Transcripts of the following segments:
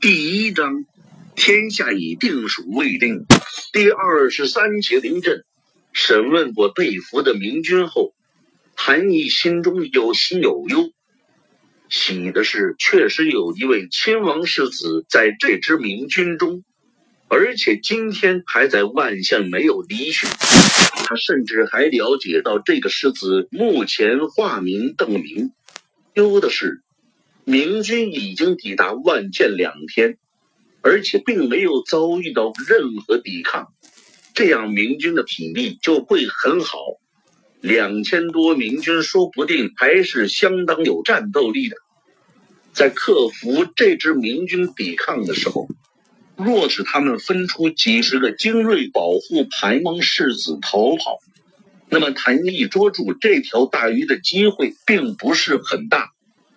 第一章，天下已定属未定。第二十三节临阵，审问过被俘的明军后，谭毅心中有喜有忧。喜的是，确实有一位亲王世子在这支明军中，而且今天还在万象没有离去。他甚至还了解到这个世子目前化名邓明。忧的是。明军已经抵达万箭两天，而且并没有遭遇到任何抵抗，这样明军的体力就会很好。两千多明军说不定还是相当有战斗力的。在克服这支明军抵抗的时候，若是他们分出几十个精锐保护盘王世子逃跑，那么谭毅捉住这条大鱼的机会并不是很大。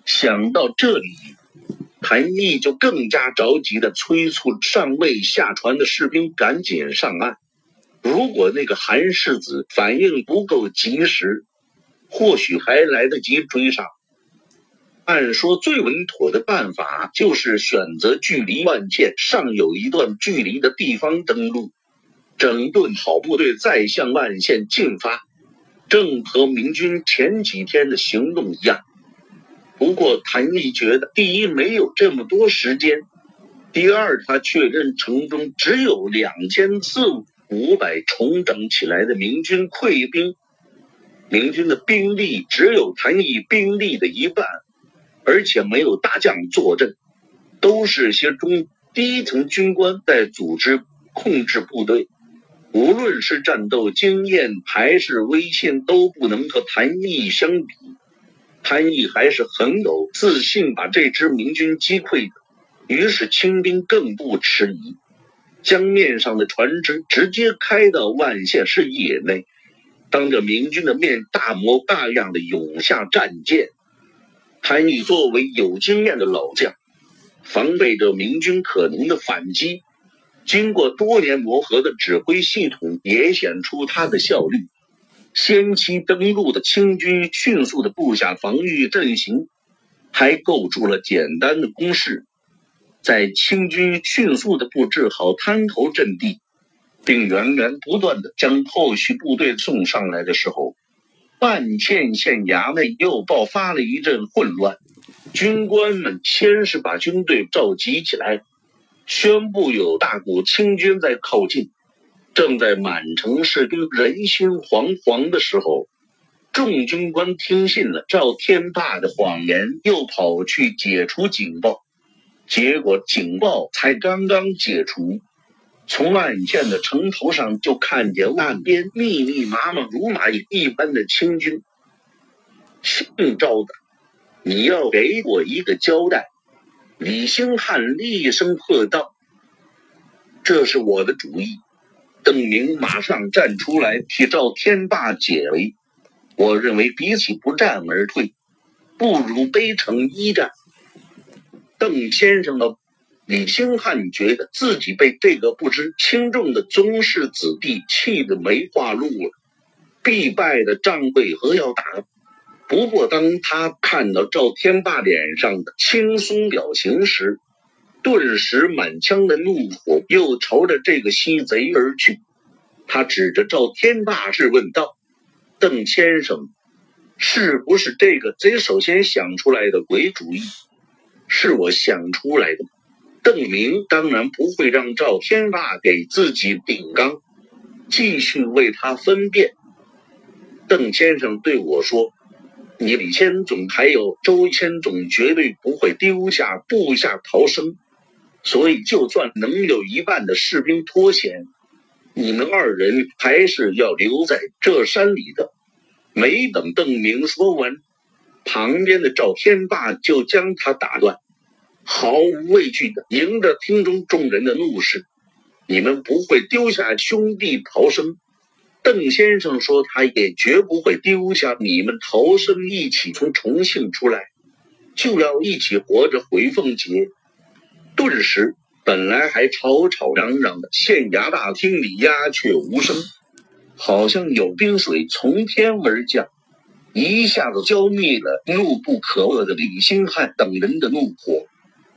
想到这里，谭毅就更加着急的催促尚未下船的士兵赶紧上岸。如果那个韩世子反应不够及时，或许还来得及追上。按说最稳妥的办法就是选择距离万县尚有一段距离的地方登陆，整顿好部队再向万县进发，正和明军前几天的行动一样。不过，谭毅觉得，第一没有这么多时间，第二他确认城中只有两千四五百重整起来的明军溃兵，明军的兵力只有谭毅兵力的一半，而且没有大将坐镇，都是些中低层军官在组织控制部队，无论是战斗经验还是威信，都不能和谭毅相比。潘毅还是很有自信把这支明军击溃的，于是清兵更不迟疑，将面上的船只直接开到万县市野内，当着明军的面大模大样的涌下战舰。潘毅作为有经验的老将，防备着明军可能的反击，经过多年磨合的指挥系统也显出他的效率。先期登陆的清军迅速的布下防御阵型，还构筑了简单的工事。在清军迅速的布置好滩头阵地，并源源不断的将后续部队送上来的时候，万县县衙内又爆发了一阵混乱。军官们先是把军队召集起来，宣布有大股清军在靠近。正在满城士兵人心惶惶的时候，众军官听信了赵天霸的谎言，又跑去解除警报。结果警报才刚刚解除，从万县的城头上就看见岸边密密麻麻如蚂蚁一般的清军。姓赵的，你要给我一个交代！李兴汉厉声喝道：“这是我的主意。”邓明马上站出来替赵天霸解围。我认为比起不战而退，不如背城一战。邓先生的李兴汉觉得自己被这个不知轻重的宗室子弟气得没话录了。必败的仗为何要打？不过当他看到赵天霸脸上的轻松表情时，顿时满腔的怒火又朝着这个西贼而去，他指着赵天霸质问道：“邓先生，是不是这个贼首先想出来的鬼主意？是我想出来的。”邓明当然不会让赵天霸给自己顶缸，继续为他分辨。邓先生对我说。你李千总还有周千总绝对不会丢下部下逃生。所以，就算能有一半的士兵脱险，你们二人还是要留在这山里的。没等邓明说完，旁边的赵天霸就将他打断，毫无畏惧的迎着厅中众人的怒视：“你们不会丢下兄弟逃生。邓先生说，他也绝不会丢下你们逃生，一起从重庆出来，就要一起活着回凤节。”顿时，本来还吵吵嚷嚷的县衙大厅里鸦雀无声，好像有冰水从天而降，一下子浇灭了怒不可遏的李兴汉等人的怒火。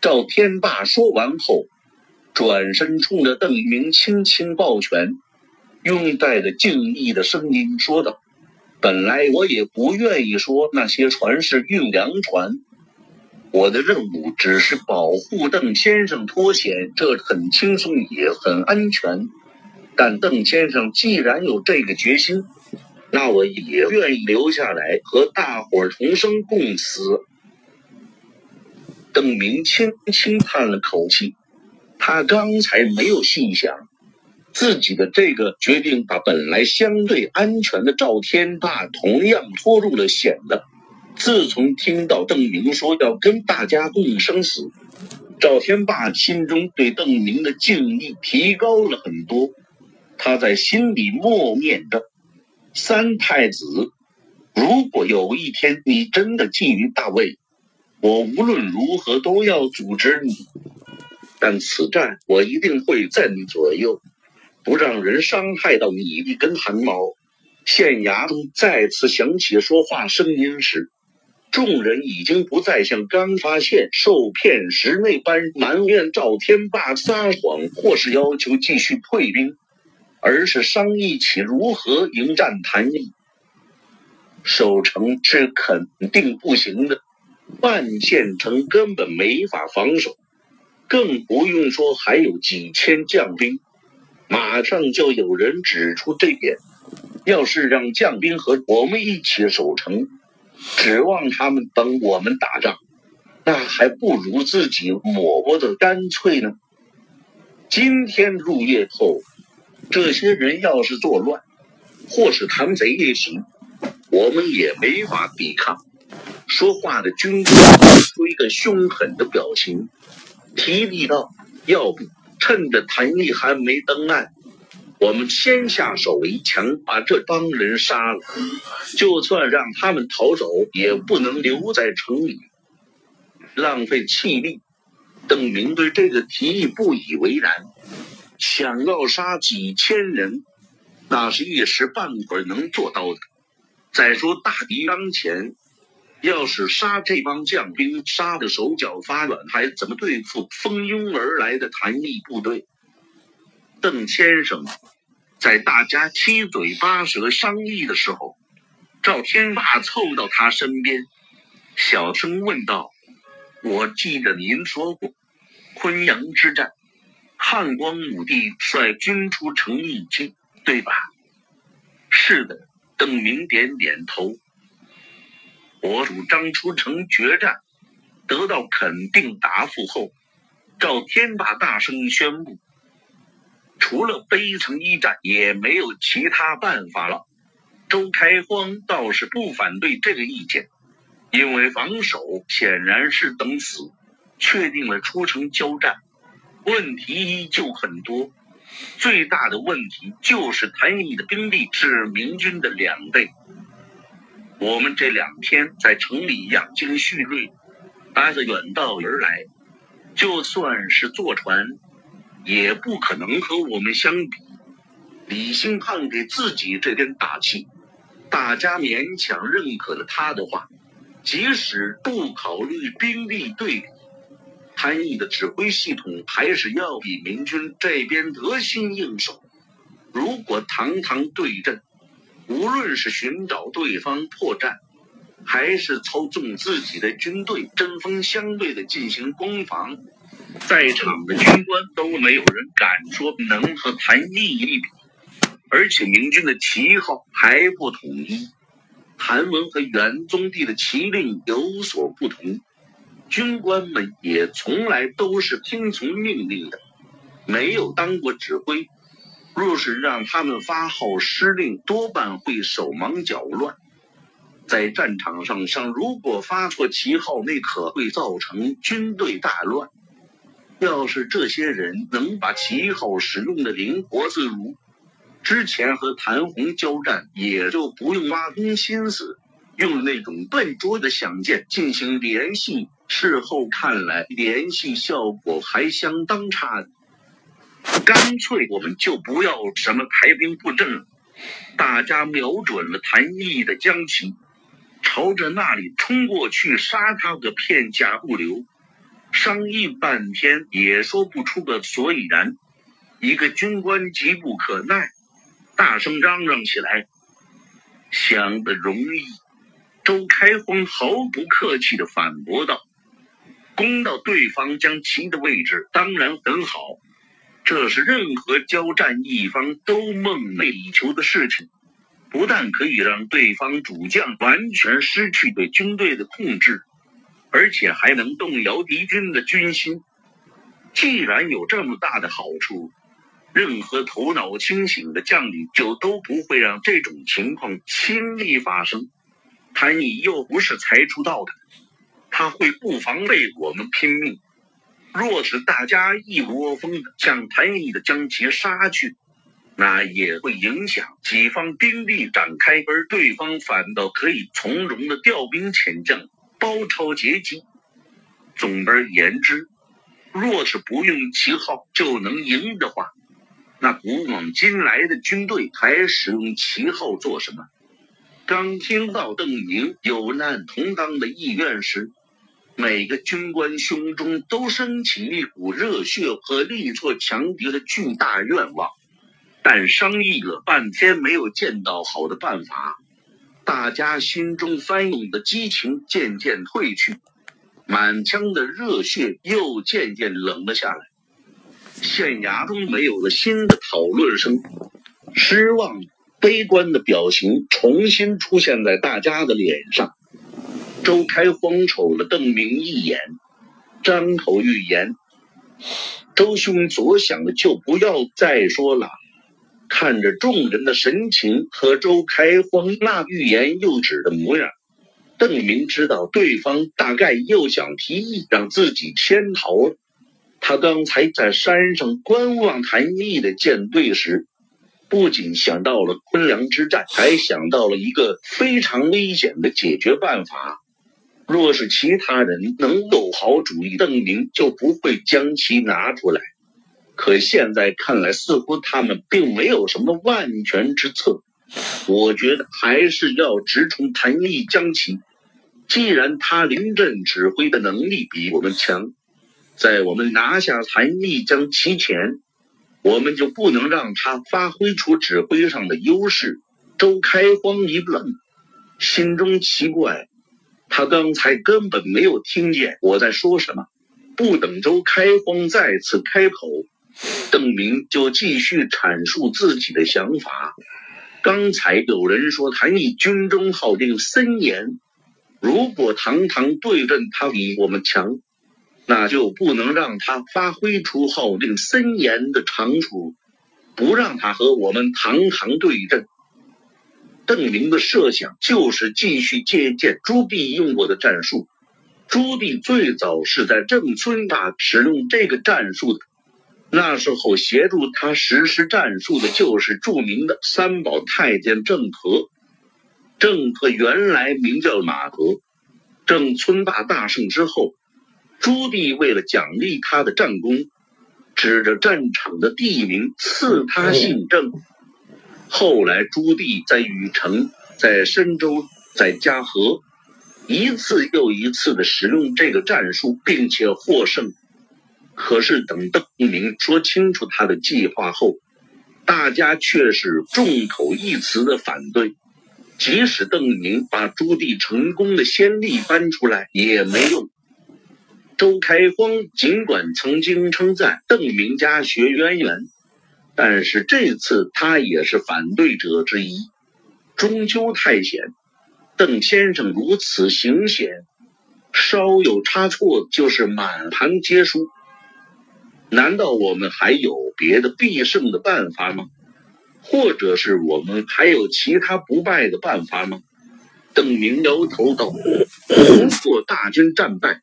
赵天霸说完后，转身冲着邓明轻轻抱拳，用带着敬意的声音说道：“本来我也不愿意说那些船是运粮船，我的任务只是保护邓先生脱险，这很轻松也很安全。但邓先生既然有这个决心，那我也愿意留下来和大伙儿同生共死。”邓明轻轻叹了口气，他刚才没有细想，自己的这个决定把本来相对安全的赵天霸同样拖入了险的。自从听到邓明说要跟大家共生死，赵天霸心中对邓明的敬意提高了很多。他在心里默念着：“三太子，如果有一天你真的觊觎大位。”我无论如何都要阻止你，但此战我一定会在你左右，不让人伤害到你一根汗毛。县衙中再次响起说话声音时，众人已经不再像刚发现受骗时那般埋怨赵天霸撒谎，或是要求继续退兵，而是商议起如何迎战谭毅。守城是肯定不行的。万县城根本没法防守，更不用说还有几千将兵。马上就有人指出这点。要是让将兵和我们一起守城，指望他们帮我们打仗，那还不如自己抹活的干脆呢。今天入夜后，这些人要是作乱，或是谈贼也行，我们也没法抵抗。说话的军官露出一个凶狠的表情，提议道：“要不趁着谭毅还没登岸，我们先下手为强，把这帮人杀了。就算让他们逃走，也不能留在城里，浪费气力。”邓明对这个提议不以为然，想要杀几千人，那是一时半会儿能做到的。再说大敌当前。要是杀这帮将兵，杀的手脚发软，还怎么对付蜂拥而来的谭毅部队？邓先生在大家七嘴八舌商议的时候，赵天霸凑到他身边，小声问道：“我记得您说过，昆阳之战，汉光武帝率军出城一军，对吧？”“是的。”邓明点点头。我主张出城决战，得到肯定答复后，赵天霸大声宣布：“除了背城一战，也没有其他办法了。”周开荒倒是不反对这个意见，因为防守显然是等死。确定了出城交战，问题依旧很多。最大的问题就是谭毅的兵力是明军的两倍。我们这两天在城里养精蓄锐，挨着远道而来，就算是坐船，也不可能和我们相比。李兴汉给自己这边打气，大家勉强认可了他的话。即使不考虑兵力对比，潘毅的指挥系统还是要比明军这边得心应手。如果堂堂对阵，无论是寻找对方破绽，还是操纵自己的军队针锋相对的进行攻防，在场的军官都没有人敢说能和谭毅一比。而且明军的旗号还不统一，谭文和元宗帝的旗令有所不同，军官们也从来都是听从命令的，没有当过指挥。若是让他们发号施令，多半会手忙脚乱。在战场上上，如果发错旗号，那可会造成军队大乱。要是这些人能把旗号使用的灵活自如，之前和谭红交战也就不用挖空心思用那种笨拙的响箭进行联系。事后看来，联系效果还相当差。干脆我们就不要什么排兵布阵了，大家瞄准了谭毅的将旗，朝着那里冲过去，杀他个片甲不留。商议半天也说不出个所以然。一个军官急不可耐，大声嚷嚷起来：“想得容易！”周开荒毫不客气的反驳道：“攻到对方将旗的位置当然很好，这是任何交战一方都梦寐以求的事情。不但可以让对方主将完全失去对军队的控制，而且还能动摇敌军的军心。既然有这么大的好处，”任何头脑清醒的将领就都不会让这种情况轻易发生。谭毅又不是才出道的，他会不防备我们拼命。若是大家一窝蜂的向谭毅的将其杀去，那也会影响己方兵力展开，而对方反倒可以从容的调兵遣将，包抄截击。总而言之，若是不用旗号就能赢的话。那古往今来的军队还使用旗号做什么？刚听到邓明有难同当的意愿时，每个军官胸中都升起一股热血和力挫强敌的巨大愿望。但商议了半天没有见到好的办法，大家心中翻涌的激情渐渐褪去，满腔的热血又渐渐冷了下来。县衙中没有了新的讨论声，失望、悲观的表情重新出现在大家的脸上。周开荒瞅了邓明一眼，张口欲言：“周兄所想的就不要再说了。”看着众人的神情和周开荒那欲言又止的模样，邓明知道对方大概又想提议让自己先逃了。他刚才在山上观望谭毅的舰队时，不仅想到了昆凉之战，还想到了一个非常危险的解决办法。若是其他人能有好主意，邓明就不会将其拿出来。可现在看来，似乎他们并没有什么万全之策。我觉得还是要直冲谭毅将其。既然他临阵指挥的能力比我们强。在我们拿下谭毅将其前，我们就不能让他发挥出指挥上的优势。周开荒一愣，心中奇怪，他刚才根本没有听见我在说什么。不等周开荒再次开口，邓明就继续阐述自己的想法。刚才有人说谭毅军中号令森严，如果堂堂对阵他比我们强。那就不能让他发挥出号令森严的长处，不让他和我们堂堂对阵。邓明的设想就是继续借鉴朱棣用过的战术。朱棣最早是在郑村大使用这个战术的，那时候协助他实施战术的就是著名的三宝太监郑和。郑和原来名叫马和，郑村霸大胜之后。朱棣为了奖励他的战功，指着战场的地名赐他姓郑。后来，朱棣在禹城、在深州、在嘉禾，一次又一次的使用这个战术，并且获胜。可是，等邓明说清楚他的计划后，大家却是众口一词的反对。即使邓明把朱棣成功的先例搬出来，也没用。周开荒尽管曾经称赞邓明家学渊源，但是这次他也是反对者之一。终究太险，邓先生如此行险，稍有差错就是满盘皆输。难道我们还有别的必胜的办法吗？或者是我们还有其他不败的办法吗？邓明摇头道：“如果大军战败。”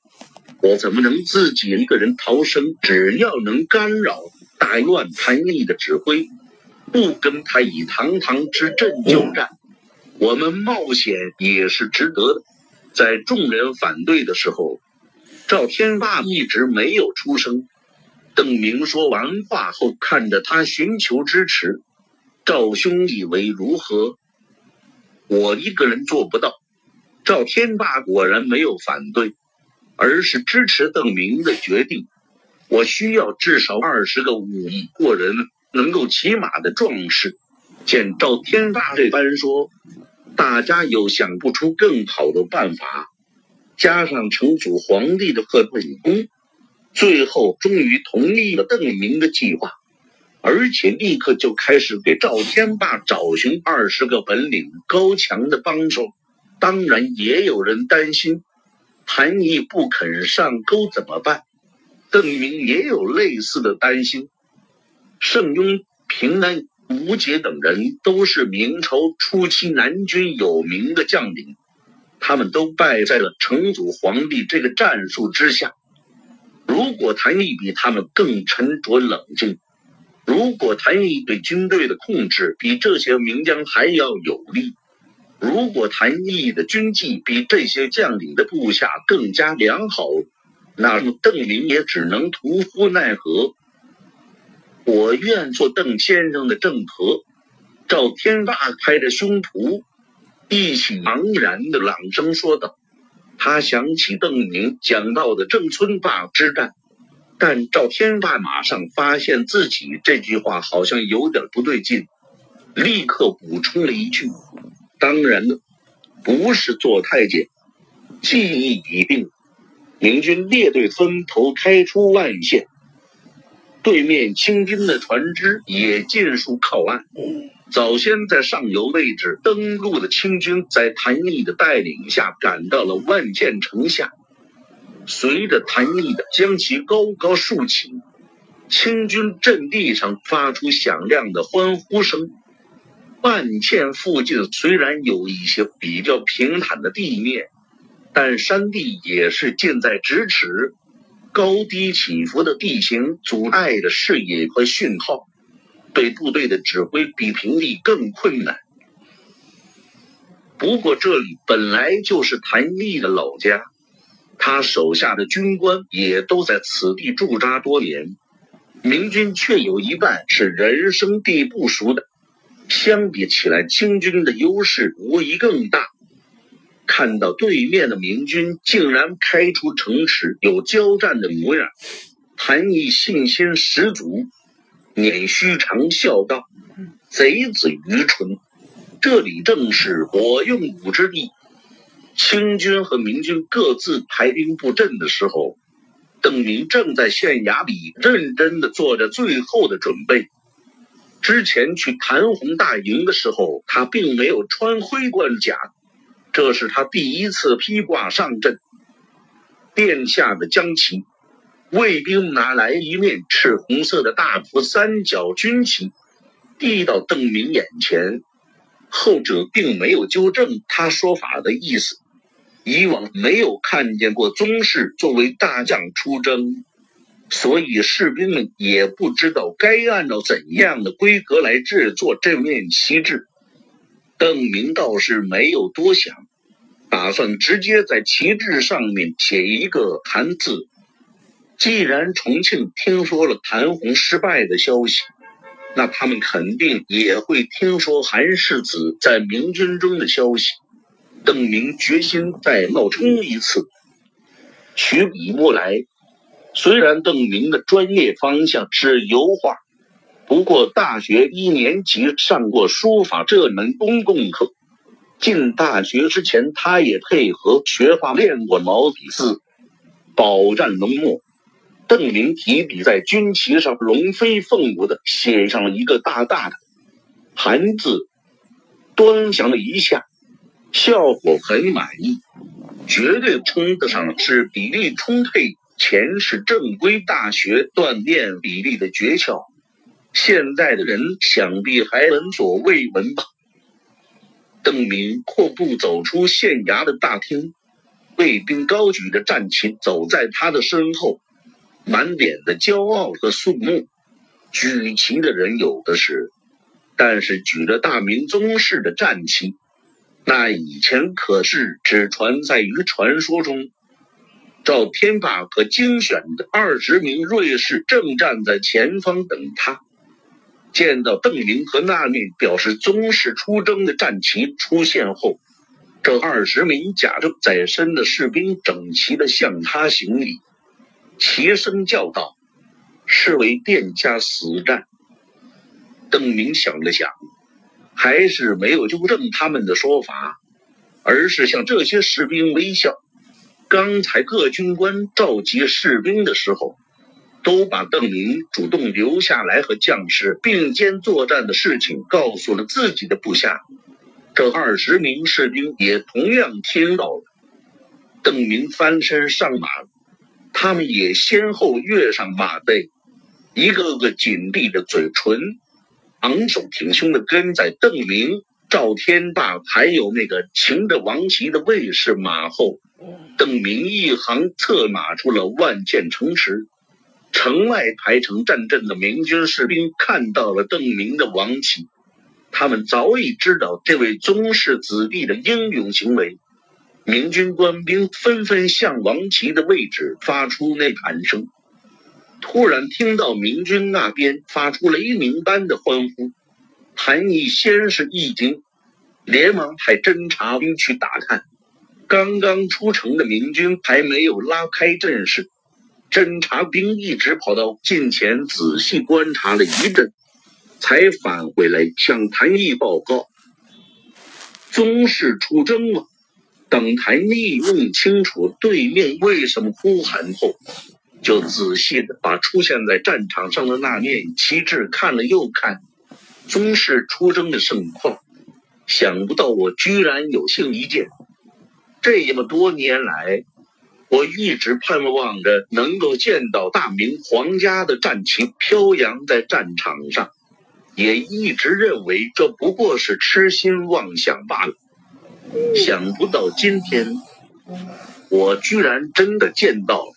我怎么能自己一个人逃生？只要能干扰、打乱谭毅的指挥，不跟他以堂堂之阵交战，我们冒险也是值得的。在众人反对的时候，赵天霸一直没有出声。邓明说完话后，看着他寻求支持。赵兄以为如何？我一个人做不到。赵天霸果然没有反对。而是支持邓明的决定。我需要至少二十个武艺过人、能够骑马的壮士。见赵天霸这般说，大家又想不出更好的办法。加上成祖皇帝的贺本功，最后终于同意了邓明的计划，而且立刻就开始给赵天霸找寻二十个本领高强的帮手。当然，也有人担心谭毅不肯上钩怎么办。邓明也有类似的担心。盛庸、平安、吴杰等人都是明朝初期南军有名的将领。他们都败在了成祖皇帝这个战术之下。如果谭毅比他们更沉着冷静，如果谭毅对军队的控制比这些名将还要有力，如果谭毅的军纪比这些将领的部下更加良好，那么邓林也只能徒呼奈何。我愿做邓先生的正和。赵天霸拍着胸脯。一起茫然的朗声说道：“他想起邓明讲到的郑村坝之战，但赵天霸马上发现自己这句话好像有点不对劲，立刻补充了一句：‘当然了，不是做太监。’记忆已定，明军列队分头开出万县，对面清军的船只也尽数靠岸。”早先在上游位置登陆的清军，在谭毅的带领下赶到了万箭城下。随着谭毅的将旗高高竖起，清军阵地上发出响亮的欢呼声。万箭附近虽然有一些比较平坦的地面，但山地也是近在咫尺，高低起伏的地形阻碍着视野和讯号。对部队的指挥比平地更困难。不过这里本来就是谭毅的老家，他手下的军官也都在此地驻扎多年。明军却有一半是人生地不熟的，相比起来，清军的优势无疑更大。看到对面的明军竟然开出城池，有交战的模样，谭毅信心十足。捻须长笑道：“贼子愚蠢！这里正是我用武之地。”清军和明军各自排兵布阵的时候，邓明正在县衙里认真的做着最后的准备。之前去谭红大营的时候，他并没有穿盔冠甲，这是他第一次披挂上阵。殿下的将旗。卫兵拿来一面赤红色的大幅三角军旗，递到邓明眼前。后者并没有纠正他说法的意思。以往没有看见过宗室作为大将出征，所以士兵们也不知道该按照怎样的规格来制作这面旗帜。邓明倒是没有多想，打算直接在旗帜上面写一个“韩”字。既然重庆听说了谭红失败的消息，那他们肯定也会听说韩世子在明军中的消息。邓明决心再冒充一次，取笔墨来。虽然邓明的专业方向是油画，不过大学一年级上过书法这门公共课。进大学之前，他也配合学画练过毛笔字，饱蘸浓墨。邓明提笔在军旗上龙飞凤舞的写上了一个大大的“韩”字，端详了一下，效果很满意，绝对称得上是比例充沛、前世正规大学锻炼比例的诀窍。现在的人想必还闻所未闻吧？邓明阔步走出县衙的大厅，卫兵高举着战旗走在他的身后。满脸的骄傲和肃穆，举旗的人有的是，但是举着大明宗室的战旗，那以前可是只存在于传说中。赵天霸和精选的二十名瑞士正站在前方等他。见到邓明和那面表示宗室出征的战旗出现后，这二十名甲胄在身的士兵整齐地向他行礼，齐声叫道：“是为殿下死战。”邓明想了想，还是没有纠正他们的说法，而是向这些士兵微笑。刚才各军官召集士兵的时候，都把邓明主动留下来和将士并肩作战的事情告诉了自己的部下。这二十名士兵也同样听到了。邓明翻身上马，他们也先后跃上马背，一个个紧闭着嘴唇，昂首挺胸的跟在邓明、赵天霸还有那个擎着王旗的卫士马后。邓明一行策马出了万箭城池，城外排成战阵的明军士兵看到了邓明的王旗。他们早已知道这位宗室子弟的英勇行为，明军官兵纷纷向王旗的位置发出呐喊声。突然听到明军那边发出雷鸣般的欢呼，谭毅先是一惊，连忙派侦察兵去打探。刚刚出城的明军还没有拉开阵势，侦察兵一直跑到近前仔细观察了一阵。才返回来向谭毅报告，宗室出征了。等谭毅弄清楚对面为什么呼喊后，就仔细的把出现在战场上的那面旗帜看了又看，宗室出征的盛况。想不到我居然有幸一见。这么多年来，我一直盼望着能够见到大明皇家的战旗飘扬在战场上。也一直认为这不过是痴心妄想罢了，想不到今天我居然真的见到了，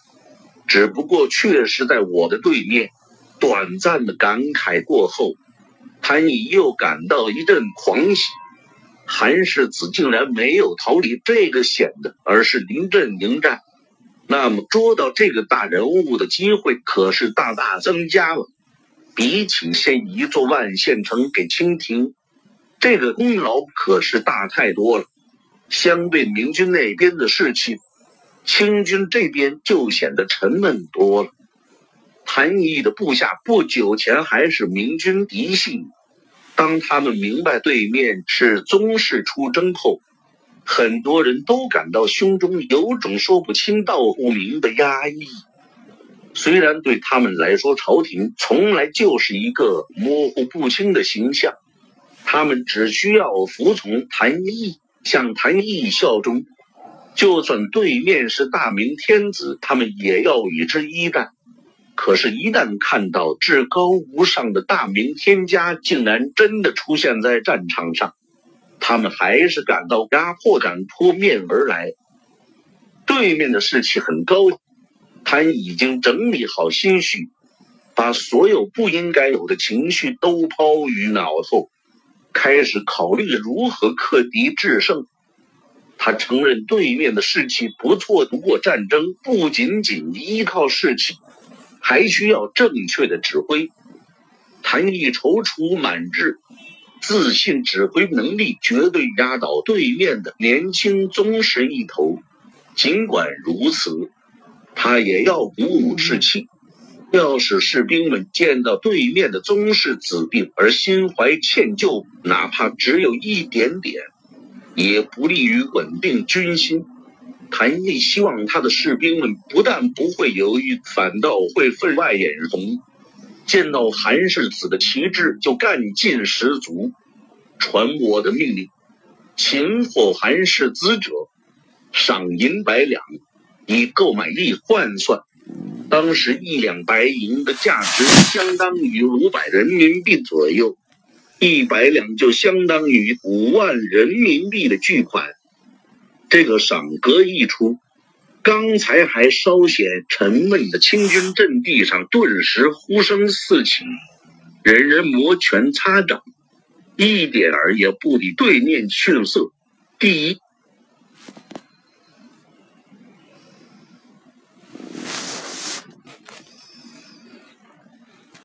只不过确实在我的对面。短暂的感慨过后，谭毅又感到一阵狂喜。韩世子竟然没有逃离这个险的，而是临阵迎战，那么捉到这个大人物的机会可是大大增加了。比起先一座万县城给清廷，这个功劳可是大太多了。相对明军那边的士气，清军这边就显得沉闷多了。谭毅的部下不久前还是明军嫡系，当他们明白对面是宗室出征后，很多人都感到胸中有种说不清道不明的压抑。虽然对他们来说，朝廷从来就是一个模糊不清的形象，他们只需要服从谭毅，向谭毅效忠。就算对面是大明天子，他们也要与之一战。可是，一旦看到至高无上的大明天家竟然真的出现在战场上，他们还是感到压迫感扑面而来。对面的士气很高。谭已经整理好心绪，把所有不应该有的情绪都抛于脑后，开始考虑如何克敌制胜。他承认对面的士气不错，不过战争不仅仅依靠士气，还需要正确的指挥。谭毅踌躇满志，自信指挥能力绝对压倒对面的年轻宗师一头。尽管如此。他也要鼓舞士气，要使士兵们见到对面的宗室子弟而心怀歉疚，哪怕只有一点点，也不利于稳定军心。谭毅希望他的士兵们不但不会犹豫，反倒会分外眼红，见到韩世子的旗帜就干劲十足。传我的命令，擒获韩世子者，赏银百两。以购买力换算，当时一两白银的价值相当于五百人民币左右，一百两就相当于五万人民币的巨款。这个赏格一出，刚才还稍显沉闷的清军阵地上顿时呼声四起，人人摩拳擦掌，一点儿也不比对面逊色。第一。